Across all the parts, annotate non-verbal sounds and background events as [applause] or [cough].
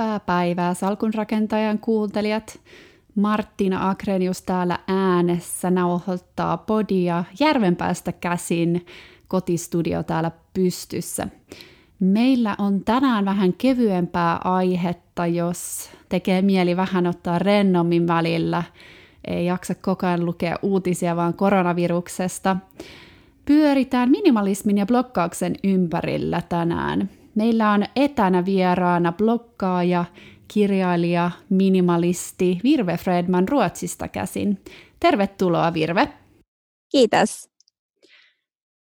Hyvää päivää salkunrakentajan kuuntelijat. Martina Akrenius täällä äänessä nauhoittaa podia Järvenpäästä käsin kotistudio täällä pystyssä. Meillä on tänään vähän kevyempää aihetta, jos tekee mieli vähän ottaa rennommin välillä. Ei jaksa koko ajan lukea uutisia vaan koronaviruksesta. Pyöritään minimalismin ja blokkauksen ympärillä tänään. Meillä on etänä vieraana blokkaaja, kirjailija, minimalisti Virve Fredman Ruotsista käsin. Tervetuloa Virve. Kiitos.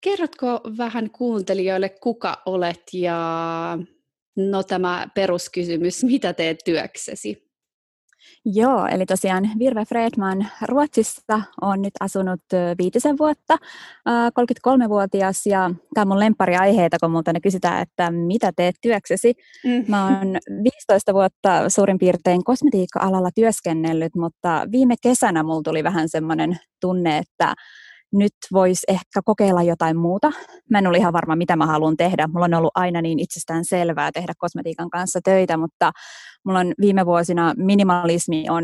Kerrotko vähän kuuntelijoille, kuka olet ja no tämä peruskysymys, mitä teet työksesi? Joo, eli tosiaan Virve Fredman Ruotsissa on nyt asunut viitisen vuotta, 33-vuotias ja tämä on mun aiheita, kun multa ne kysytään, että mitä teet työksesi. Mm. Mä oon 15 vuotta suurin piirtein kosmetiikka-alalla työskennellyt, mutta viime kesänä mulla tuli vähän semmoinen tunne, että nyt voisi ehkä kokeilla jotain muuta. Mä en ole ihan varma, mitä mä haluan tehdä. Mulla on ollut aina niin itsestään selvää tehdä kosmetiikan kanssa töitä, mutta mulla on viime vuosina minimalismi on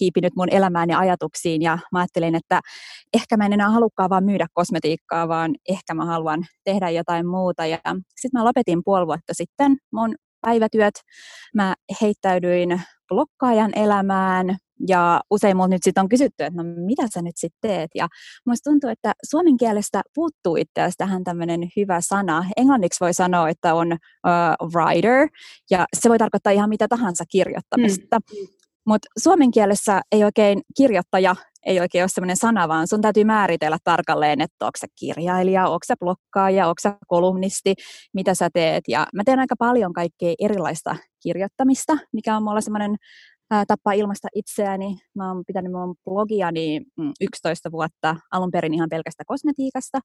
hiipinyt mun elämään ja ajatuksiin ja mä ajattelin, että ehkä mä en enää halukkaan vaan myydä kosmetiikkaa, vaan ehkä mä haluan tehdä jotain muuta. Ja sitten mä lopetin puoli vuotta sitten mun päivätyöt. Mä heittäydyin blokkaajan elämään, ja usein mulla nyt sitten on kysytty, että no mitä sä nyt sitten teet? Ja musta tuntuu, että suomen kielestä puuttuu itse asiassa tähän tämmöinen hyvä sana. Englanniksi voi sanoa, että on uh, writer, ja se voi tarkoittaa ihan mitä tahansa kirjoittamista. Mm. Mutta suomen kielessä ei oikein kirjoittaja ei oikein ole sellainen sana, vaan sun täytyy määritellä tarkalleen, että onko sä kirjailija, onko sä blokkaaja, onko sä kolumnisti, mitä sä teet. Ja mä teen aika paljon kaikkea erilaista kirjoittamista, mikä on mulla semmoinen tapa ilmaista itseäni. Mä oon pitänyt mun blogiani 11 mm, vuotta alun perin ihan pelkästä kosmetiikasta.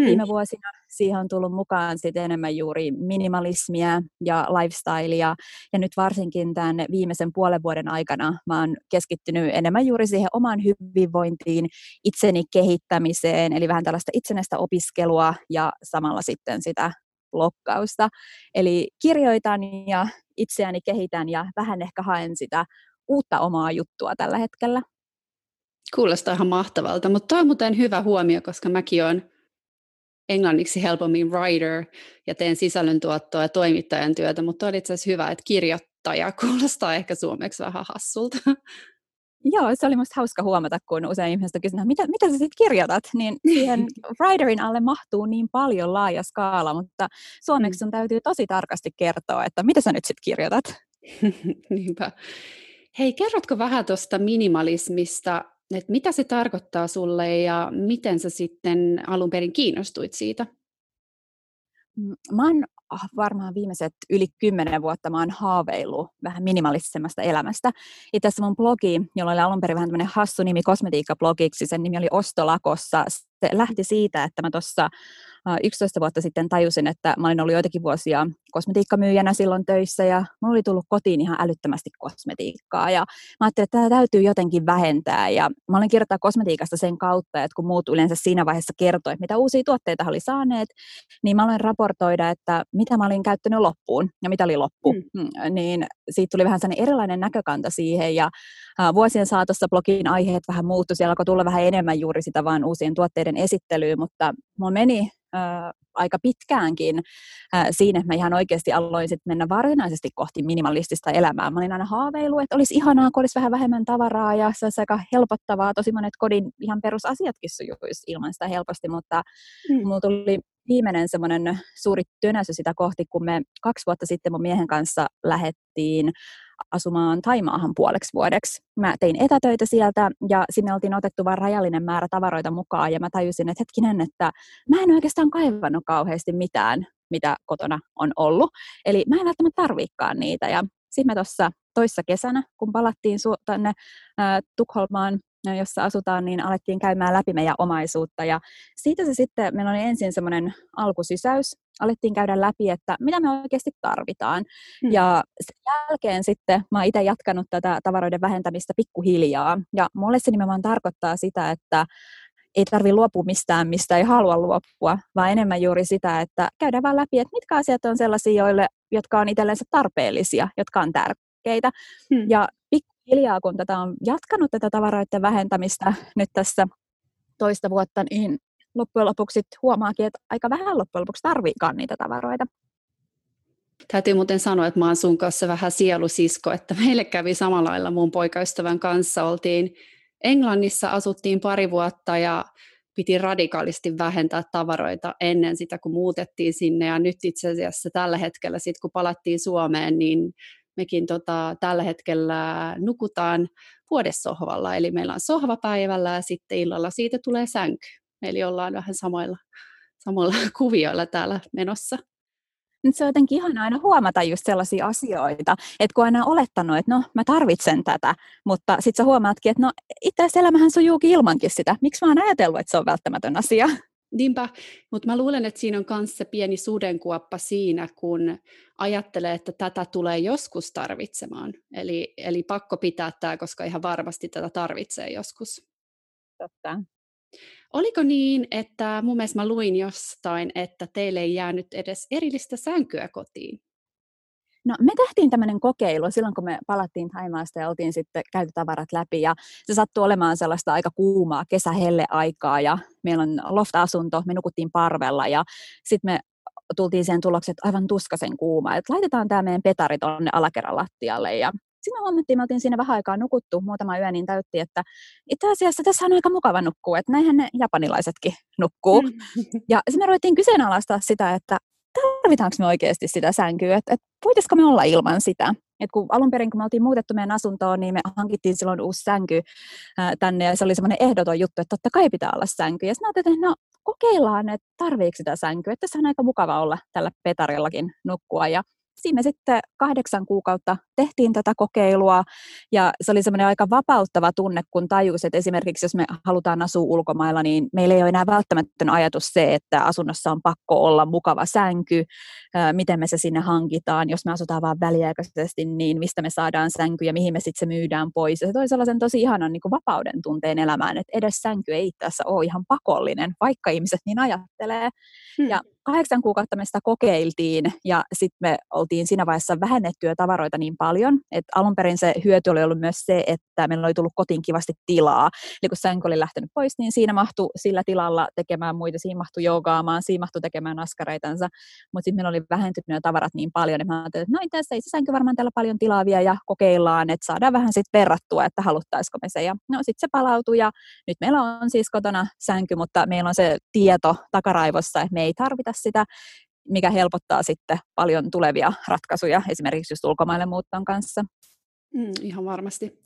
Hmm. Viime vuosina siihen on tullut mukaan sit enemmän juuri minimalismia ja lifestylea. Ja nyt varsinkin tämän viimeisen puolen vuoden aikana mä oon keskittynyt enemmän juuri siihen omaan hyvinvointiin, itseni kehittämiseen, eli vähän tällaista itsenäistä opiskelua ja samalla sitten sitä blokkausta. Eli kirjoitan ja itseäni kehitän ja vähän ehkä haen sitä uutta omaa juttua tällä hetkellä. Kuulostaa ihan mahtavalta, mutta toi on muuten hyvä huomio, koska mäkin olen englanniksi helpommin writer ja teen sisällöntuottoa ja toimittajan työtä, mutta on itse asiassa hyvä, että kirjoittaja [laughs] kuulostaa ehkä suomeksi vähän hassulta. Joo, se oli musta hauska huomata, kun usein ihmiset kysyvät, mitä, mitä sä sitten kirjoitat, niin [laughs] siihen writerin alle mahtuu niin paljon laaja skaala, mutta suomeksi mm. sun täytyy tosi tarkasti kertoa, että mitä sä nyt sitten kirjoitat. [laughs] Niinpä. Hei, kerrotko vähän tuosta minimalismista, että mitä se tarkoittaa sulle ja miten sä sitten alun perin kiinnostuit siitä? Mm, mä oon varmaan viimeiset yli kymmenen vuotta mä oon haaveillut vähän minimalistisemmasta elämästä. Itse asiassa mun blogi, jolla oli alun perin vähän tämmöinen hassu nimi kosmetiikkablogiksi, sen nimi oli Ostolakossa. Se lähti siitä, että mä tuossa 11 vuotta sitten tajusin, että mä olin ollut joitakin vuosia kosmetiikkamyyjänä silloin töissä ja mulla oli tullut kotiin ihan älyttömästi kosmetiikkaa ja mä ajattelin, että tämä täytyy jotenkin vähentää ja mä olin kirjoittaa kosmetiikasta sen kautta, että kun muut yleensä siinä vaiheessa kertoi, mitä uusia tuotteita oli saaneet, niin mä aloin raportoida, että mitä mä olin käyttänyt loppuun ja mitä oli loppu. Mm. mm niin siitä tuli vähän sellainen erilainen näkökanta siihen ja vuosien saatossa blogin aiheet vähän muuttui, siellä alkoi tulla vähän enemmän juuri sitä vaan uusien tuotteiden esittelyä, mutta mulla meni aika pitkäänkin äh, siinä, että mä ihan oikeasti aloin sit mennä varsinaisesti kohti minimalistista elämää. Mä olin aina haaveillut, että olisi ihanaa, kun olisi vähän vähemmän tavaraa ja se olisi aika helpottavaa. Tosi monet kodin ihan perusasiatkin sujuisi ilman sitä helposti, mutta mm. mulla tuli viimeinen semmoinen suuri tönäsy sitä kohti, kun me kaksi vuotta sitten mun miehen kanssa lähettiin asumaan Taimaahan puoleksi vuodeksi. Mä tein etätöitä sieltä ja sinne oltiin otettu vain rajallinen määrä tavaroita mukaan ja mä tajusin, että hetkinen, että mä en oikeastaan kaivannut kauheasti mitään, mitä kotona on ollut. Eli mä en välttämättä tarviikaan niitä ja sitten me tuossa toissa kesänä, kun palattiin tänne äh, Tukholmaan jossa asutaan, niin alettiin käymään läpi meidän omaisuutta. Ja siitä se sitten, meillä oli ensin semmoinen alkusysäys, alettiin käydä läpi, että mitä me oikeasti tarvitaan. Hmm. Ja sen jälkeen sitten mä oon itse jatkanut tätä tavaroiden vähentämistä pikkuhiljaa. Ja mulle se nimenomaan tarkoittaa sitä, että ei tarvi luopua mistään, mistä ei halua luopua, vaan enemmän juuri sitä, että käydään vaan läpi, että mitkä asiat on sellaisia, joille, jotka on itsellensä tarpeellisia, jotka on tärkeitä. Hmm. Ja pikkuhiljaa, kun tätä on jatkanut tätä tavaroiden vähentämistä nyt tässä toista vuotta, niin loppujen lopuksi huomaakin, että aika vähän loppujen lopuksi tarviikaan niitä tavaroita. Täytyy muuten sanoa, että mä oon sun kanssa vähän sielusisko, että meille kävi samalla lailla mun poikaystävän kanssa. Oltiin Englannissa, asuttiin pari vuotta ja piti radikaalisti vähentää tavaroita ennen sitä, kun muutettiin sinne. Ja nyt itse asiassa tällä hetkellä, sit kun palattiin Suomeen, niin mekin tota, tällä hetkellä nukutaan vuodessohvalla. Eli meillä on sohva päivällä ja sitten illalla siitä tulee sänky. Eli ollaan vähän samoilla, samoilla [laughs] kuvioilla täällä menossa. Nyt se on jotenkin ihan aina huomata just sellaisia asioita, että kun aina olettanut, että no mä tarvitsen tätä, mutta sitten sä huomaatkin, että no itse asiassa elämähän sujuukin ilmankin sitä. Miksi mä oon ajatellut, että se on välttämätön asia? [laughs] Niinpä, mutta mä luulen, että siinä on myös se pieni sudenkuoppa siinä, kun ajattelee, että tätä tulee joskus tarvitsemaan. Eli, eli pakko pitää tämä, koska ihan varmasti tätä tarvitsee joskus. Totta. Oliko niin, että mun mielestä mä luin jostain, että teille ei jäänyt edes erillistä sänkyä kotiin? No me tehtiin tämmöinen kokeilu silloin, kun me palattiin Taimaasta ja oltiin sitten käytötavarat läpi ja se sattui olemaan sellaista aika kuumaa kesähelle-aikaa ja meillä on loft-asunto, me nukuttiin parvella ja sitten me tultiin sen tulokset aivan tuskasen kuuma, että laitetaan tämä meidän petari tuonne alakerran lattialle ja sitten me huomattiin, me oltiin siinä vähän aikaa nukuttu, muutama yö, niin täytti, että itse asiassa tässä on aika mukava nukkua, että näinhän ne japanilaisetkin nukkuu. Mm. Ja sitten me ruvettiin kyseenalaistaa sitä, että tarvitaanko me oikeasti sitä sänkyä, että, että voitaisiko me olla ilman sitä. Et kun alun perin, kun me oltiin muutettu meidän asuntoon, niin me hankittiin silloin uusi sänky ää, tänne, ja se oli semmoinen ehdoton juttu, että totta kai pitää olla sänky. Ja sitten että no kokeillaan, että tarviiko sitä sänkyä, että tässä on aika mukava olla tällä petarillakin nukkua. Ja siinä sitten kahdeksan kuukautta tehtiin tätä kokeilua ja se oli semmoinen aika vapauttava tunne, kun tajus, että esimerkiksi jos me halutaan asua ulkomailla, niin meillä ei ole enää välttämättä ajatus se, että asunnossa on pakko olla mukava sänky, miten me se sinne hankitaan, jos me asutaan vaan väliaikaisesti, niin mistä me saadaan sänky ja mihin me sitten se myydään pois. Ja se toi sellaisen tosi ihanan niin kuin vapauden tunteen elämään, että edes sänky ei tässä ole ihan pakollinen, vaikka ihmiset niin ajattelee. Hmm. Ja kahdeksan kuukautta me sitä kokeiltiin ja sitten me oltiin siinä vaiheessa vähennettyä tavaroita niin paljon, että alun perin se hyöty oli ollut myös se, että meillä oli tullut kotiin kivasti tilaa. Eli kun sänky oli lähtenyt pois, niin siinä mahtui sillä tilalla tekemään muita, siinä mahtui joogaamaan, siinä mahtui tekemään askareitansa, mutta sitten meillä oli vähentynyt ne tavarat niin paljon, että mä ajattelin, että no tässä ei se sänky varmaan täällä paljon tilaa vielä ja kokeillaan, että saadaan vähän sitten verrattua, että haluttaisiko me se. Ja no sitten se palautui ja nyt meillä on siis kotona sänky, mutta meillä on se tieto takaraivossa, että me ei tarvita sitä, mikä helpottaa sitten paljon tulevia ratkaisuja esimerkiksi just ulkomaille muutton kanssa. Mm, ihan varmasti.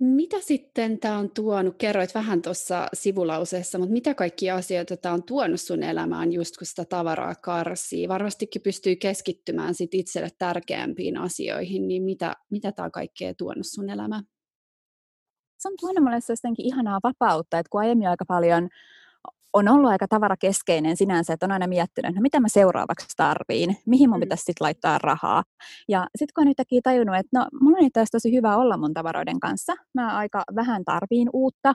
Mitä sitten tämä on tuonut? Kerroit vähän tuossa sivulauseessa, mutta mitä kaikkia asioita tämä on tuonut sun elämään, just kun sitä tavaraa karsii? Varmastikin pystyy keskittymään sit itselle tärkeämpiin asioihin, niin mitä, mitä tämä kaikkea tuonut sun elämään? Se on tuonut mulle ihanaa vapautta, että kun aiemmin aika paljon on ollut aika tavarakeskeinen sinänsä, että on aina miettinyt, että no mitä mä seuraavaksi tarviin, mihin mun mm. pitäisi sitten laittaa rahaa. Ja sitten kun on yhtäkkiä tajunnut, että no mulla on itse tosi hyvä olla mun tavaroiden kanssa, mä aika vähän tarviin uutta,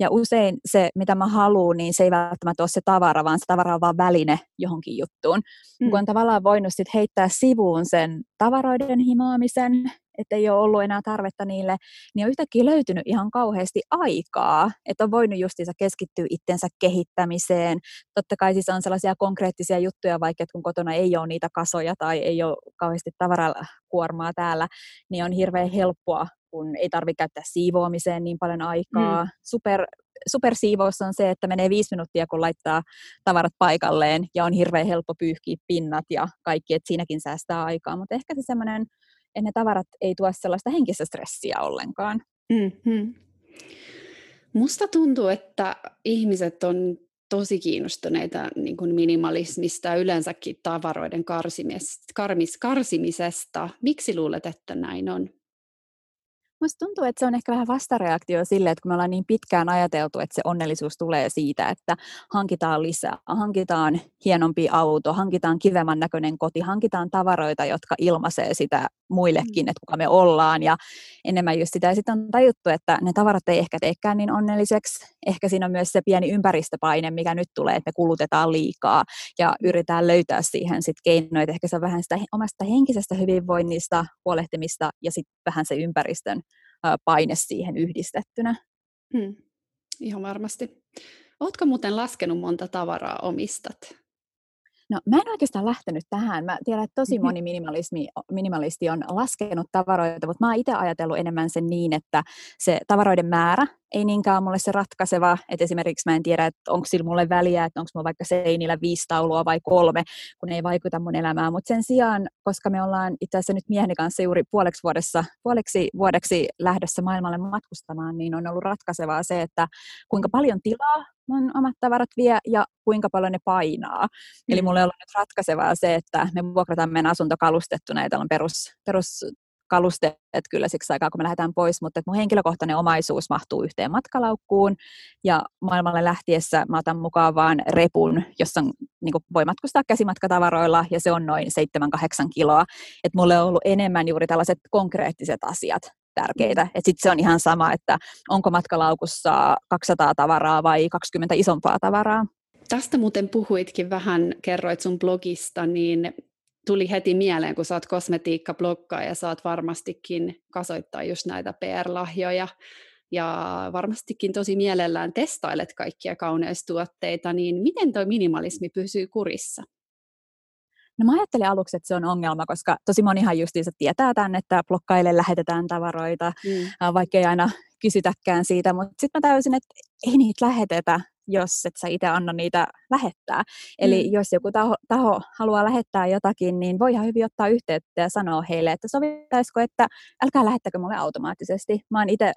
ja usein se, mitä mä haluan, niin se ei välttämättä ole se tavara, vaan se tavara on vaan väline johonkin juttuun. Mm. Kun on tavallaan voinut sitten heittää sivuun sen tavaroiden himaamisen että ei ole ollut enää tarvetta niille, niin on yhtäkkiä löytynyt ihan kauheasti aikaa, että on voinut justiinsa keskittyä itsensä kehittämiseen. Totta kai siis on sellaisia konkreettisia juttuja, vaikka kun kotona ei ole niitä kasoja tai ei ole kauheasti tavarakuormaa täällä, niin on hirveän helppoa, kun ei tarvitse käyttää siivoamiseen niin paljon aikaa. Mm. Super supersiivous on se, että menee viisi minuuttia, kun laittaa tavarat paikalleen ja on hirveän helppo pyyhkiä pinnat ja kaikki, että siinäkin säästää aikaa. Mutta ehkä se semmoinen että ne tavarat ei tuo sellaista henkistä stressiä ollenkaan. Mm-hmm. Musta tuntuu, että ihmiset on tosi kiinnostuneita niin kuin minimalismista ja yleensäkin tavaroiden karsimis, karmis, karsimisesta. Miksi luulet, että näin on? Musta tuntuu, että se on ehkä vähän vastareaktio sille, että kun me ollaan niin pitkään ajateltu, että se onnellisuus tulee siitä, että hankitaan lisää, hankitaan hienompi auto, hankitaan kivemman näköinen koti, hankitaan tavaroita, jotka ilmaisee sitä muillekin, mm. että kuka me ollaan ja enemmän just sitä. Sitten on tajuttu, että ne tavarat ei ehkä teekään niin onnelliseksi. Ehkä siinä on myös se pieni ympäristöpaine, mikä nyt tulee, että me kulutetaan liikaa ja yritetään löytää siihen sitten keinoja. Ehkä se on vähän sitä omasta henkisestä hyvinvoinnista huolehtimista ja sitten vähän se ympäristön paine siihen yhdistettynä. Hmm. Ihan varmasti. Oletko muuten laskenut monta tavaraa omistat? No mä en oikeastaan lähtenyt tähän. Mä tiedän, että tosi mm-hmm. moni minimalismi, minimalisti on laskenut tavaroita, mutta mä oon itse ajatellut enemmän sen niin, että se tavaroiden määrä ei niinkään mulle se ratkaiseva, että esimerkiksi mä en tiedä, että onko sillä mulle väliä, että onko mulla vaikka seinillä viisi taulua vai kolme, kun ei vaikuta mun elämään, mutta sen sijaan, koska me ollaan itse asiassa nyt mieheni kanssa juuri puoleksi, vuodessa, puoleksi vuodeksi lähdössä maailmalle matkustamaan, niin on ollut ratkaisevaa se, että kuinka paljon tilaa mun omat tavarat vie ja kuinka paljon ne painaa. Mm. Eli mulle on ollut nyt ratkaisevaa se, että me vuokrataan meidän asunto kalustettuna ja on perus, perus kalusteet kyllä siksi aikaa, kun me lähdetään pois, mutta että mun henkilökohtainen omaisuus mahtuu yhteen matkalaukkuun ja maailmalle lähtiessä mä otan mukaan vaan repun, jossa niin voi matkustaa käsimatkatavaroilla ja se on noin 7-8 kiloa. Että mulle on ollut enemmän juuri tällaiset konkreettiset asiat tärkeitä. Sitten se on ihan sama, että onko matkalaukussa 200 tavaraa vai 20 isompaa tavaraa. Tästä muuten puhuitkin vähän, kerroit sun blogista, niin tuli heti mieleen, kun sä oot kosmetiikkablokkaa ja saat varmastikin kasoittaa just näitä PR-lahjoja ja varmastikin tosi mielellään testailet kaikkia kauneustuotteita, niin miten tuo minimalismi pysyy kurissa? No mä ajattelin aluksi, että se on ongelma, koska tosi monihan justiinsa tietää tämän, että blokkaille lähetetään tavaroita, mm. vaikka ei aina kysytäkään siitä, mutta sitten mä täysin, että ei niitä lähetetä, jos et sä itse anna niitä lähettää. Eli mm. jos joku taho, taho haluaa lähettää jotakin, niin voi ihan hyvin ottaa yhteyttä ja sanoa heille, että sovittaisiko, että älkää lähettäkö mulle automaattisesti. Mä oon itse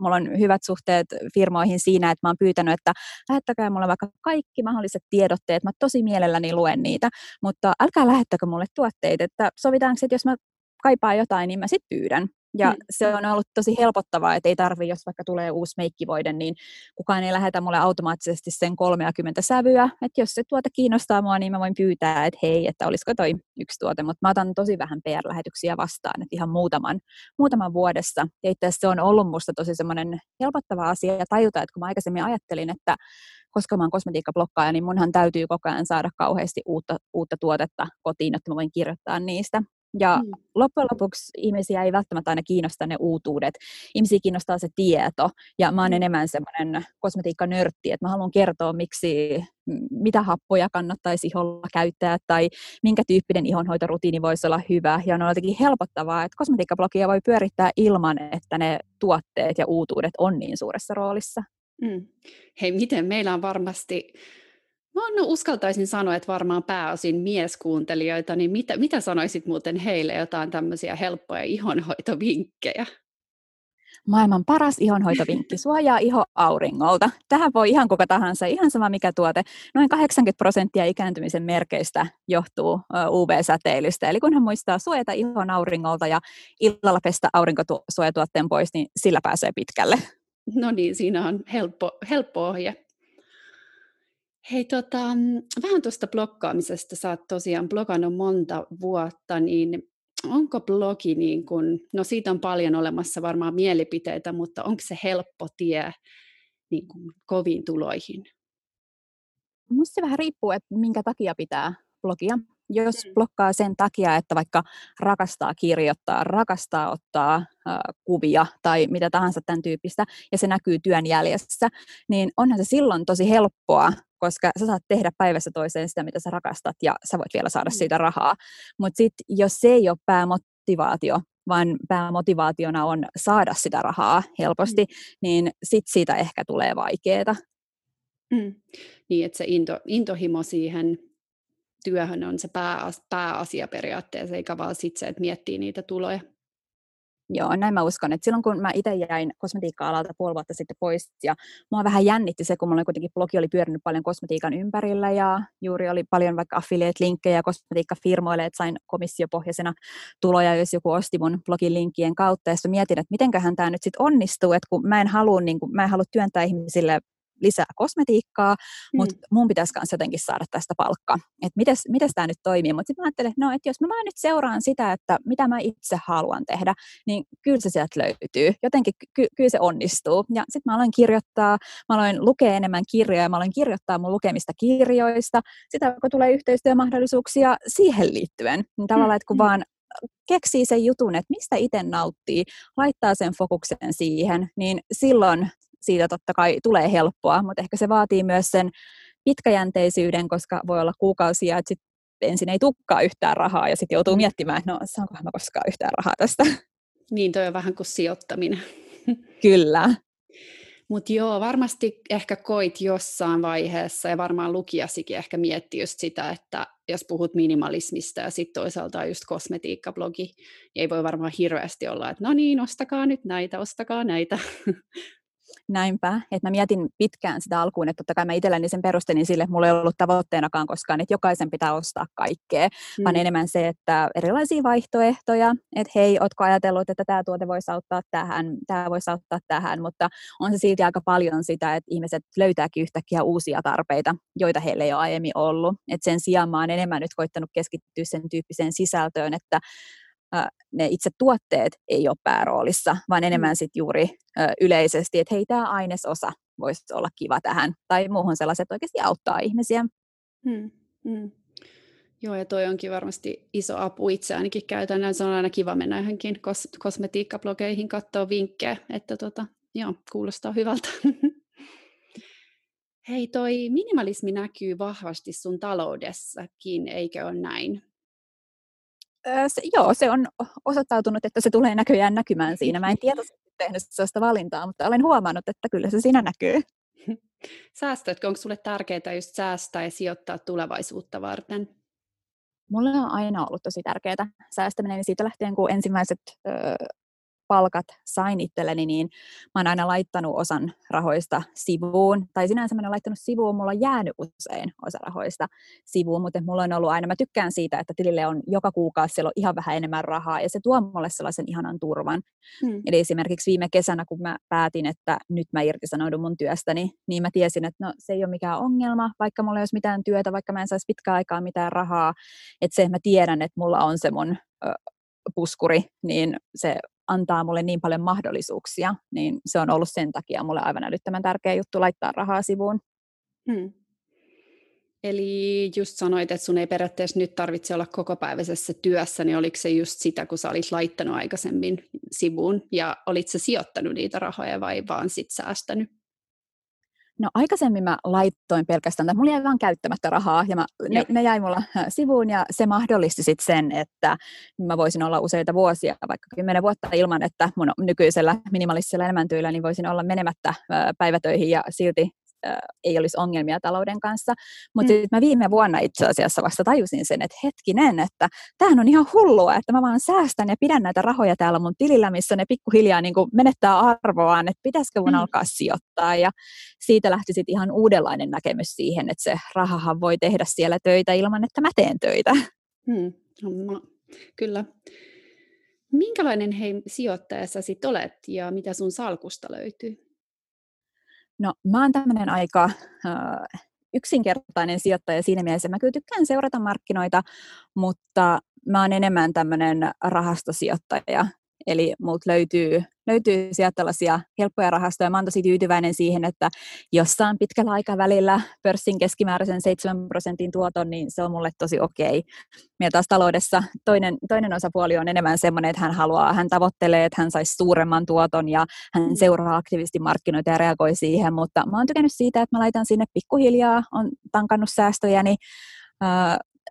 mulla on hyvät suhteet firmoihin siinä, että mä oon pyytänyt, että lähettäkää mulle vaikka kaikki mahdolliset tiedotteet, mä tosi mielelläni luen niitä, mutta älkää lähettäkö mulle tuotteita, että sovitaanko, että jos mä kaipaan jotain, niin mä sitten pyydän. Ja mm. se on ollut tosi helpottavaa, että ei tarvi, jos vaikka tulee uusi meikkivoide, niin kukaan ei lähetä mulle automaattisesti sen 30 sävyä. Että jos se tuote kiinnostaa mua, niin mä voin pyytää, että hei, että olisiko toi yksi tuote. Mutta mä otan tosi vähän PR-lähetyksiä vastaan, että ihan muutaman, muutaman vuodessa. Ja itse asiassa se on ollut musta tosi semmoinen helpottava asia ja tajuta, että kun mä aikaisemmin ajattelin, että koska mä oon kosmetiikkablokkaaja, niin munhan täytyy koko ajan saada kauheasti uutta, uutta tuotetta kotiin, että mä voin kirjoittaa niistä. Ja mm. loppujen lopuksi ihmisiä ei välttämättä aina kiinnosta ne uutuudet. Ihmisiä kiinnostaa se tieto. Ja mä oon mm. enemmän semmoinen kosmetiikkanörtti, että mä haluan kertoa, miksi, mitä happoja kannattaisi iholla käyttää tai minkä tyyppinen ihonhoitorutiini voisi olla hyvä. Ja on jotenkin helpottavaa, että kosmetiikkablogia voi pyörittää ilman, että ne tuotteet ja uutuudet on niin suuressa roolissa. Mm. Hei, miten meillä on varmasti Mä no, uskaltaisin sanoa, että varmaan pääosin mieskuuntelijoita, niin mitä, mitä sanoisit muuten heille jotain tämmöisiä helppoja ihonhoitovinkkejä? Maailman paras ihonhoitovinkki suojaa iho auringolta. Tähän voi ihan kuka tahansa, ihan sama mikä tuote. Noin 80 prosenttia ikääntymisen merkeistä johtuu UV-säteilystä. Eli kunhan muistaa suojata ihon auringolta ja illalla pestä aurinkosuojatuotteen pois, niin sillä pääsee pitkälle. No niin, siinä on helppo, helppo ohje. Hei, tota, vähän tuosta blokkaamisesta. Sä oot tosiaan blogannut monta vuotta, niin onko blogi, niin kun, no siitä on paljon olemassa varmaan mielipiteitä, mutta onko se helppo tie niin kun, koviin tuloihin? Minusta se vähän riippuu, että minkä takia pitää blogia. Jos mm. blokkaa sen takia, että vaikka rakastaa kirjoittaa, rakastaa ottaa äh, kuvia tai mitä tahansa tämän tyyppistä, ja se näkyy työn jäljessä, niin onhan se silloin tosi helppoa koska sä saat tehdä päivässä toiseen sitä, mitä sä rakastat, ja sä voit vielä saada mm. siitä rahaa. Mutta sitten jos se ei ole päämotivaatio, vaan päämotivaationa on saada sitä rahaa helposti, mm. niin sitten siitä ehkä tulee vaikeaa. Mm. Niin, että se into, intohimo siihen työhön on se pääas, pääasia periaatteessa, eikä vaan sitten se, että miettii niitä tuloja. Joo, näin mä uskon. Että silloin kun mä itse jäin kosmetiikka-alalta puoli vuotta sitten pois ja mua vähän jännitti se, kun mulla kuitenkin blogi oli pyörinyt paljon kosmetiikan ympärillä ja juuri oli paljon vaikka affiliate-linkkejä kosmetiikkafirmoille, että sain komissiopohjaisena tuloja, jos joku osti mun blogin linkkien kautta. Ja sitten mietin, että mitenköhän tämä nyt sitten onnistuu, että kun mä en halua, niin mä en halua työntää ihmisille lisää kosmetiikkaa, mm. mutta mun pitäisi myös jotenkin saada tästä palkka. Että mites, mites tämä nyt toimii? Mutta sitten mä ajattelin, että no, että jos mä vaan nyt seuraan sitä, että mitä mä itse haluan tehdä, niin kyllä se sieltä löytyy. Jotenkin ky- kyllä se onnistuu. Ja sitten mä aloin kirjoittaa, mä aloin lukea enemmän kirjoja, mä aloin kirjoittaa mun lukemista kirjoista, sitä kun tulee yhteistyömahdollisuuksia siihen liittyen. Niin tavallaan, että kun mm. vaan keksii sen jutun, että mistä itse nauttii, laittaa sen fokuksen siihen, niin silloin siitä totta kai tulee helppoa, mutta ehkä se vaatii myös sen pitkäjänteisyyden, koska voi olla kuukausia, että sit ensin ei tukkaa yhtään rahaa ja sitten joutuu mm. miettimään, että no saankohan mä koskaan yhtään rahaa tästä. Niin, toi on vähän kuin sijoittaminen. [laughs] Kyllä. Mutta joo, varmasti ehkä koit jossain vaiheessa, ja varmaan lukijasikin ehkä mietti just sitä, että jos puhut minimalismista ja sitten toisaalta just kosmetiikkablogi, niin ei voi varmaan hirveästi olla, että no niin, ostakaa nyt näitä, ostakaa näitä. [laughs] Näinpä, että mä mietin pitkään sitä alkuun, että totta kai mä itselläni sen perustelin sille, että mulla ei ollut tavoitteenakaan koskaan, että jokaisen pitää ostaa kaikkea, mm. vaan enemmän se, että erilaisia vaihtoehtoja, että hei, ootko ajatellut, että tämä tuote voisi auttaa tähän, tämä voisi auttaa tähän, mutta on se silti aika paljon sitä, että ihmiset löytääkin yhtäkkiä uusia tarpeita, joita heillä ei ole aiemmin ollut. Et sen sijaan mä oon enemmän nyt koittanut keskittyä sen tyyppiseen sisältöön, että ne itse tuotteet ei ole pääroolissa, vaan enemmän mm. sitten juuri yleisesti, että hei, tämä ainesosa voisi olla kiva tähän, tai muuhun sellaiset oikeasti auttaa ihmisiä. Hmm. Hmm. Joo, ja toi onkin varmasti iso apu itse ainakin käytän. Se on aina kiva mennä johonkin kos- kosmetiikkablogeihin katsoa vinkkejä, että tota, joo, kuulostaa hyvältä. [laughs] Hei, toi minimalismi näkyy vahvasti sun taloudessakin, eikö ole näin? Se, joo, se on osoittautunut, että se tulee näköjään näkymään siinä. Mä en tietoisesti tehnyt sellaista valintaa, mutta olen huomannut, että kyllä se siinä näkyy. [laughs] Säästötkö, onko sulle tärkeää just säästää ja sijoittaa tulevaisuutta varten? Mulle on aina ollut tosi tärkeää säästäminen, niin siitä lähtien kun ensimmäiset ö, palkat sain itselleni, niin mä oon aina laittanut osan rahoista sivuun. Tai sinänsä mä en laittanut sivuun, mulla on jäänyt usein osa rahoista sivuun, mutta mulla on ollut aina, mä tykkään siitä, että tilille on joka kuukausi siellä on ihan vähän enemmän rahaa, ja se tuo mulle sellaisen ihanan turvan. Hmm. Eli esimerkiksi viime kesänä, kun mä päätin, että nyt mä irtisanoudun mun työstäni, niin mä tiesin, että no se ei ole mikään ongelma, vaikka mulla ei olisi mitään työtä, vaikka mä en saisi pitkään aikaa mitään rahaa, että se mä tiedän, että mulla on se mun puskuri, niin se antaa mulle niin paljon mahdollisuuksia, niin se on ollut sen takia mulle aivan älyttömän tärkeä juttu laittaa rahaa sivuun. Hmm. Eli just sanoit, että sun ei periaatteessa nyt tarvitse olla kokopäiväisessä työssä, niin oliko se just sitä, kun sä olit laittanut aikaisemmin sivuun, ja olit sä sijoittanut niitä rahoja vai vaan sit säästänyt? No aikaisemmin mä laittoin pelkästään, että mulla jäi vaan käyttämättä rahaa ja mä, ne, ne jäi mulla sivuun ja se mahdollisti sit sen, että mä voisin olla useita vuosia, vaikka kymmenen vuotta ilman, että mun nykyisellä minimalistisella elämäntyillä niin voisin olla menemättä päivätöihin ja silti ei olisi ongelmia talouden kanssa. Mutta mm. mä viime vuonna itse asiassa vasta tajusin sen, että hetkinen, että tämähän on ihan hullua, että mä vaan säästän ja pidän näitä rahoja täällä mun tilillä, missä ne pikkuhiljaa niin kuin menettää arvoaan, että pitäisikö mun mm. alkaa sijoittaa. Ja siitä lähti sitten ihan uudenlainen näkemys siihen, että se rahahan voi tehdä siellä töitä ilman, että mä teen töitä. Mm. No, kyllä. Minkälainen hei, sijoittaja sä sit olet ja mitä sun salkusta löytyy? No mä oon tämmöinen aika äh, yksinkertainen sijoittaja siinä mielessä, mä kyllä tykkään seurata markkinoita, mutta mä oon enemmän tämmöinen rahastosijoittaja, Eli multa löytyy, löytyy sieltä tällaisia helppoja rahastoja. Mä oon tosi tyytyväinen siihen, että jossain pitkällä aikavälillä pörssin keskimääräisen 7 prosentin tuoton, niin se on mulle tosi okei. Meillä taas taloudessa toinen, toinen osapuoli on enemmän semmoinen, että hän haluaa, hän tavoittelee, että hän saisi suuremman tuoton ja hän mm. seuraa aktiivisesti markkinoita ja reagoi siihen, mutta mä oon tykännyt siitä, että mä laitan sinne pikkuhiljaa, on tankannut säästöjäni,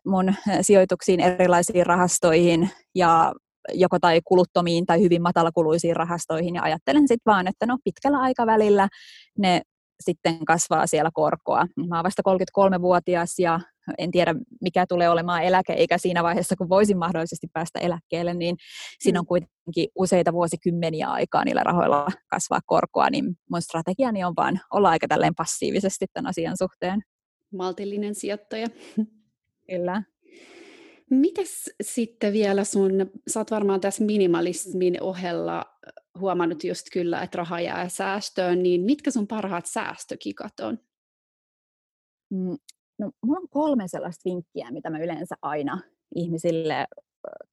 mun sijoituksiin erilaisiin rahastoihin ja joko tai kuluttomiin tai hyvin matalakuluisiin rahastoihin ja ajattelen sitten vaan, että no pitkällä aikavälillä ne sitten kasvaa siellä korkoa. Mä oon vasta 33-vuotias ja en tiedä mikä tulee olemaan eläkeikä siinä vaiheessa, kun voisin mahdollisesti päästä eläkkeelle, niin siinä on mm. kuitenkin useita vuosikymmeniä aikaa niillä rahoilla kasvaa korkoa, niin mun strategiani on vaan olla aika tälleen passiivisesti tämän asian suhteen. Maltillinen sijoittaja. Kyllä. Mites sitten vielä sun, sä oot varmaan tässä minimalismin ohella huomannut just kyllä, että raha jää säästöön, niin mitkä sun parhaat säästökikat on? Mm, no, mulla on kolme sellaista vinkkiä, mitä mä yleensä aina ihmisille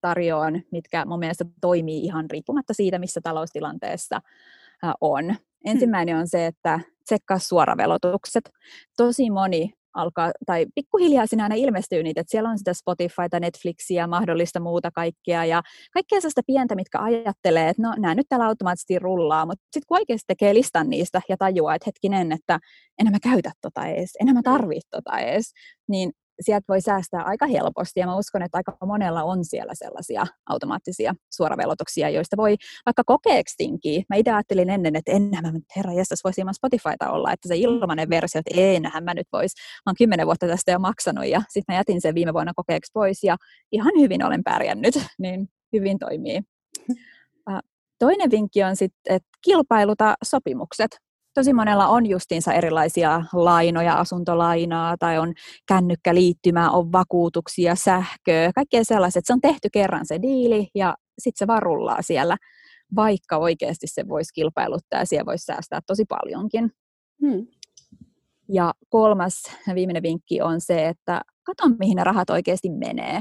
tarjoan, mitkä mun mielestä toimii ihan riippumatta siitä, missä taloustilanteessa on. Hmm. Ensimmäinen on se, että tsekkaa suoravelotukset. Tosi moni alkaa, tai pikkuhiljaa siinä aina ilmestyy niitä, että siellä on sitä Spotifyta, Netflixiä, mahdollista muuta kaikkea, ja kaikkea sellaista pientä, mitkä ajattelee, että no nämä nyt täällä automaattisesti rullaa, mutta sitten kun oikeasti tekee listan niistä ja tajuaa, että hetkinen, että enää mä käytä tota edes, enää mä tarvitse tota edes, niin sieltä voi säästää aika helposti ja mä uskon, että aika monella on siellä sellaisia automaattisia suoravelotuksia, joista voi vaikka kokeeksi tinkiä. Mä itse ajattelin ennen, että ennähän mä nyt herra jästäs voisi ilman Spotifyta olla, että se ilmanen versio, että enhän mä nyt vois. Mä oon kymmenen vuotta tästä jo maksanut ja sitten mä jätin sen viime vuonna kokeeksi pois ja ihan hyvin olen pärjännyt, [laughs] niin hyvin toimii. [laughs] Toinen vinkki on sitten, että kilpailuta sopimukset tosi monella on justiinsa erilaisia lainoja, asuntolainaa tai on kännykkäliittymää, on vakuutuksia, sähköä, kaikkea sellaiset. Se on tehty kerran se diili ja sitten se vaan rullaa siellä, vaikka oikeasti se voisi kilpailuttaa ja siellä voisi säästää tosi paljonkin. Hmm. Ja kolmas viimeinen vinkki on se, että kato mihin ne rahat oikeasti menee.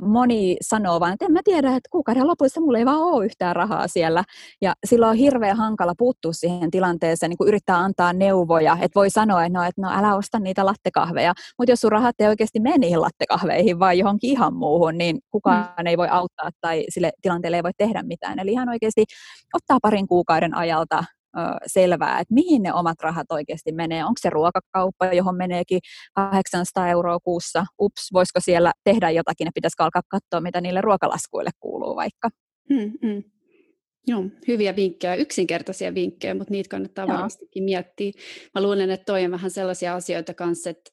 Moni sanoo vaan, että en mä tiedä, että kuukauden lopussa mulla ei vaan ole yhtään rahaa siellä. Ja silloin on hirveän hankala puuttua siihen tilanteeseen, niin kun yrittää antaa neuvoja. Että voi sanoa, että no, että no älä osta niitä lattekahveja. Mutta jos sun rahat ei oikeasti mene niihin lattekahveihin, vaan johonkin ihan muuhun, niin kukaan ei voi auttaa tai sille tilanteelle ei voi tehdä mitään. Eli ihan oikeasti ottaa parin kuukauden ajalta selvää, että mihin ne omat rahat oikeasti menee. Onko se ruokakauppa, johon meneekin 800 euroa kuussa? Ups, voisiko siellä tehdä jotakin, että pitäisikö alkaa katsoa, mitä niille ruokalaskuille kuuluu vaikka. Hmm, hmm. Joo, hyviä vinkkejä, yksinkertaisia vinkkejä, mutta niitä kannattaa Joo. varmastikin miettiä. Mä luulen, että toi on vähän sellaisia asioita kanssa, että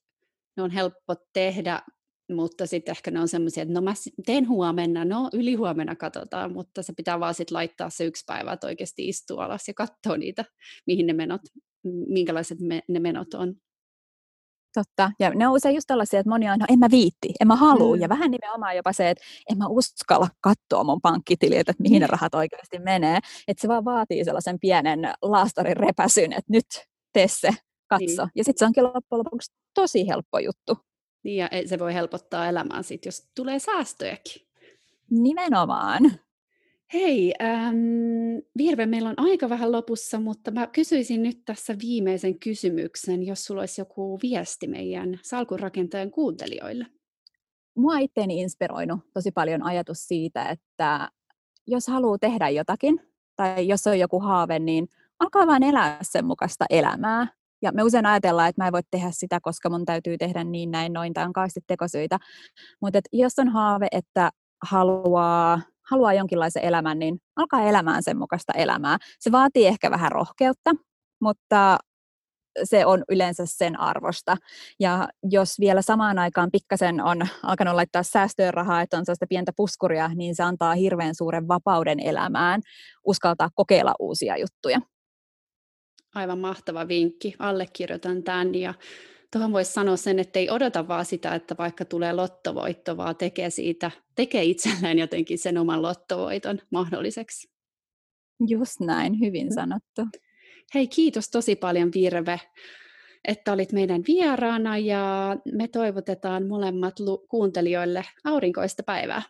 ne on helppo tehdä, mutta sitten ehkä ne on semmoisia, että no mä teen huomenna, no yli huomenna katsotaan, mutta se pitää vaan sitten laittaa se yksi päivä, että oikeasti istuu alas ja katsoa niitä, mihin ne menot, minkälaiset me, ne menot on. Totta, ja ne on usein just tällaisia, että moni on, no en mä viitti, en mä halua, mm. ja vähän nimenomaan jopa se, että en mä uskalla katsoa mun pankkitililtä, että mihin ne rahat oikeasti menee, että se vaan vaatii sellaisen pienen laastarin repäsyn, että nyt tee se, katso, niin. ja sitten se onkin loppujen lopuksi tosi helppo juttu. Niin ja se voi helpottaa elämää sit, jos tulee säästöjäkin. Nimenomaan. Hei, ähm, Virve, meillä on aika vähän lopussa, mutta mä kysyisin nyt tässä viimeisen kysymyksen, jos sulla olisi joku viesti meidän salkunrakentajan kuuntelijoille. Mua itteeni inspiroinut tosi paljon ajatus siitä, että jos haluaa tehdä jotakin, tai jos on joku haave, niin alkaa vain elää sen mukaista elämää. Ja me usein ajatellaan, että mä en voi tehdä sitä, koska mun täytyy tehdä niin näin noin, tai on kauheasti tekosyitä. Mutta jos on haave, että haluaa, haluaa jonkinlaisen elämän, niin alkaa elämään sen mukaista elämää. Se vaatii ehkä vähän rohkeutta, mutta se on yleensä sen arvosta. Ja jos vielä samaan aikaan pikkasen on alkanut laittaa säästöön rahaa, että on sellaista pientä puskuria, niin se antaa hirveän suuren vapauden elämään, uskaltaa kokeilla uusia juttuja aivan mahtava vinkki. Allekirjoitan tämän ja tuohon voisi sanoa sen, että ei odota vaan sitä, että vaikka tulee lottovoitto, vaan tekee siitä, tekee itselleen jotenkin sen oman lottovoiton mahdolliseksi. Just näin, hyvin sanottu. Hei, kiitos tosi paljon Virve, että olit meidän vieraana ja me toivotetaan molemmat kuuntelijoille aurinkoista päivää.